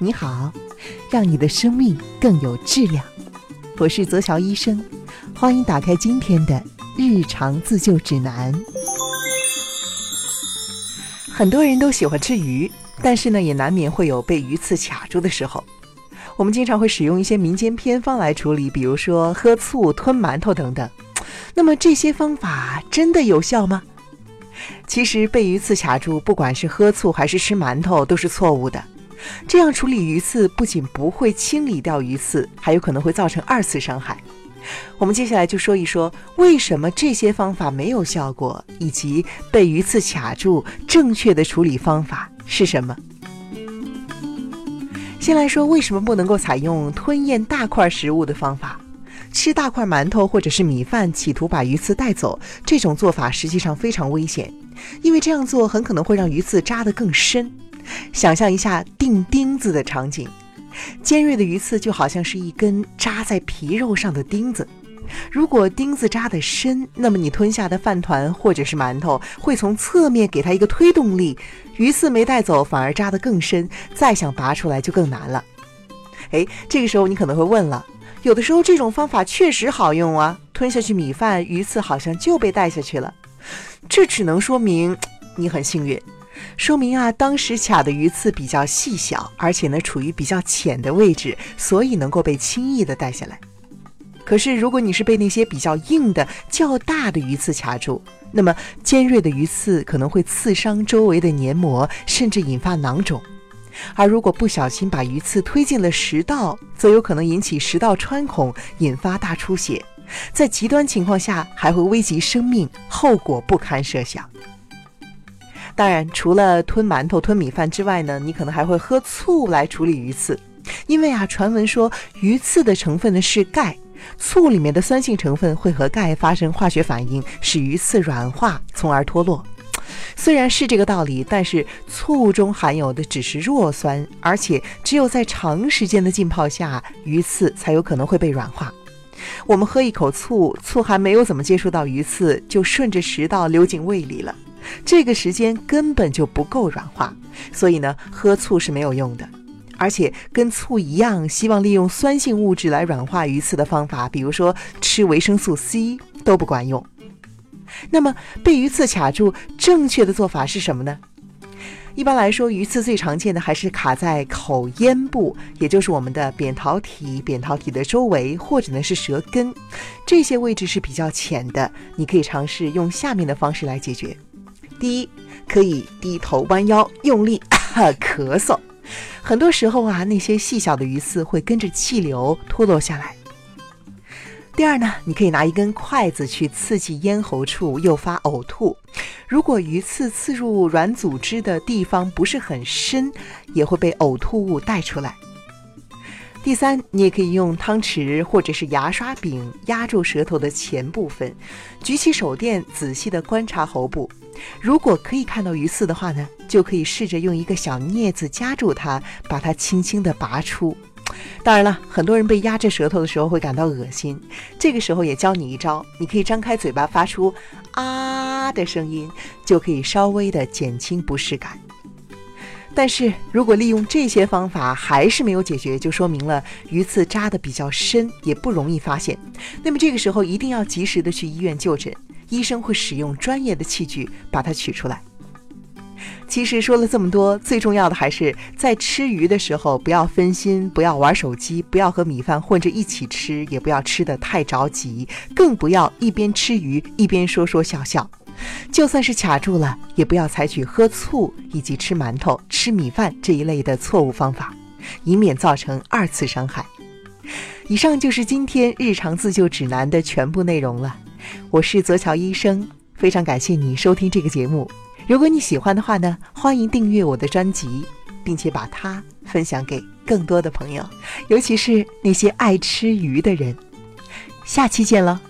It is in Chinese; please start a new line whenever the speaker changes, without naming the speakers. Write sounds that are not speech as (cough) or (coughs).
你好，让你的生命更有质量。我是泽乔医生，欢迎打开今天的日常自救指南。很多人都喜欢吃鱼，但是呢，也难免会有被鱼刺卡住的时候。我们经常会使用一些民间偏方来处理，比如说喝醋、吞馒头等等。那么这些方法真的有效吗？其实被鱼刺卡住，不管是喝醋还是吃馒头，都是错误的。这样处理鱼刺不仅不会清理掉鱼刺，还有可能会造成二次伤害。我们接下来就说一说为什么这些方法没有效果，以及被鱼刺卡住正确的处理方法是什么。先来说为什么不能够采用吞咽大块食物的方法，吃大块馒头或者是米饭，企图把鱼刺带走，这种做法实际上非常危险，因为这样做很可能会让鱼刺扎得更深。想象一下钉钉子的场景，尖锐的鱼刺就好像是一根扎在皮肉上的钉子。如果钉子扎得深，那么你吞下的饭团或者是馒头会从侧面给它一个推动力，鱼刺没带走，反而扎得更深，再想拔出来就更难了。哎，这个时候你可能会问了，有的时候这种方法确实好用啊，吞下去米饭，鱼刺好像就被带下去了。这只能说明你很幸运。说明啊，当时卡的鱼刺比较细小，而且呢处于比较浅的位置，所以能够被轻易的带下来。可是如果你是被那些比较硬的、较大的鱼刺卡住，那么尖锐的鱼刺可能会刺伤周围的黏膜，甚至引发囊肿。而如果不小心把鱼刺推进了食道，则有可能引起食道穿孔，引发大出血，在极端情况下还会危及生命，后果不堪设想。当然，除了吞馒头、吞米饭之外呢，你可能还会喝醋来处理鱼刺，因为啊，传闻说鱼刺的成分呢是钙，醋里面的酸性成分会和钙发生化学反应，使鱼刺软化，从而脱落。虽然是这个道理，但是醋中含有的只是弱酸，而且只有在长时间的浸泡下，鱼刺才有可能会被软化。我们喝一口醋，醋还没有怎么接触到鱼刺，就顺着食道流进胃里了。这个时间根本就不够软化，所以呢，喝醋是没有用的。而且跟醋一样，希望利用酸性物质来软化鱼刺的方法，比如说吃维生素 C 都不管用。那么被鱼刺卡住，正确的做法是什么呢？一般来说，鱼刺最常见的还是卡在口咽部，也就是我们的扁桃体、扁桃体的周围，或者呢是舌根，这些位置是比较浅的。你可以尝试用下面的方式来解决。第一，可以低头弯腰用力 (coughs) 咳嗽，很多时候啊，那些细小的鱼刺会跟着气流脱落下来。第二呢，你可以拿一根筷子去刺激咽喉处，诱发呕吐。如果鱼刺刺入软组织的地方不是很深，也会被呕吐物带出来。第三，你也可以用汤匙或者是牙刷柄压住舌头的前部分，举起手电仔细地观察喉部。如果可以看到鱼刺的话呢，就可以试着用一个小镊子夹住它，把它轻轻地拔出。当然了，很多人被压着舌头的时候会感到恶心，这个时候也教你一招，你可以张开嘴巴发出啊的声音，就可以稍微的减轻不适感。但是如果利用这些方法还是没有解决，就说明了鱼刺扎得比较深，也不容易发现。那么这个时候一定要及时的去医院就诊。医生会使用专业的器具把它取出来。其实说了这么多，最重要的还是在吃鱼的时候不要分心，不要玩手机，不要和米饭混着一起吃，也不要吃得太着急，更不要一边吃鱼一边说说笑笑。就算是卡住了，也不要采取喝醋以及吃馒头、吃米饭这一类的错误方法，以免造成二次伤害。以上就是今天日常自救指南的全部内容了。我是泽乔医生，非常感谢你收听这个节目。如果你喜欢的话呢，欢迎订阅我的专辑，并且把它分享给更多的朋友，尤其是那些爱吃鱼的人。下期见了。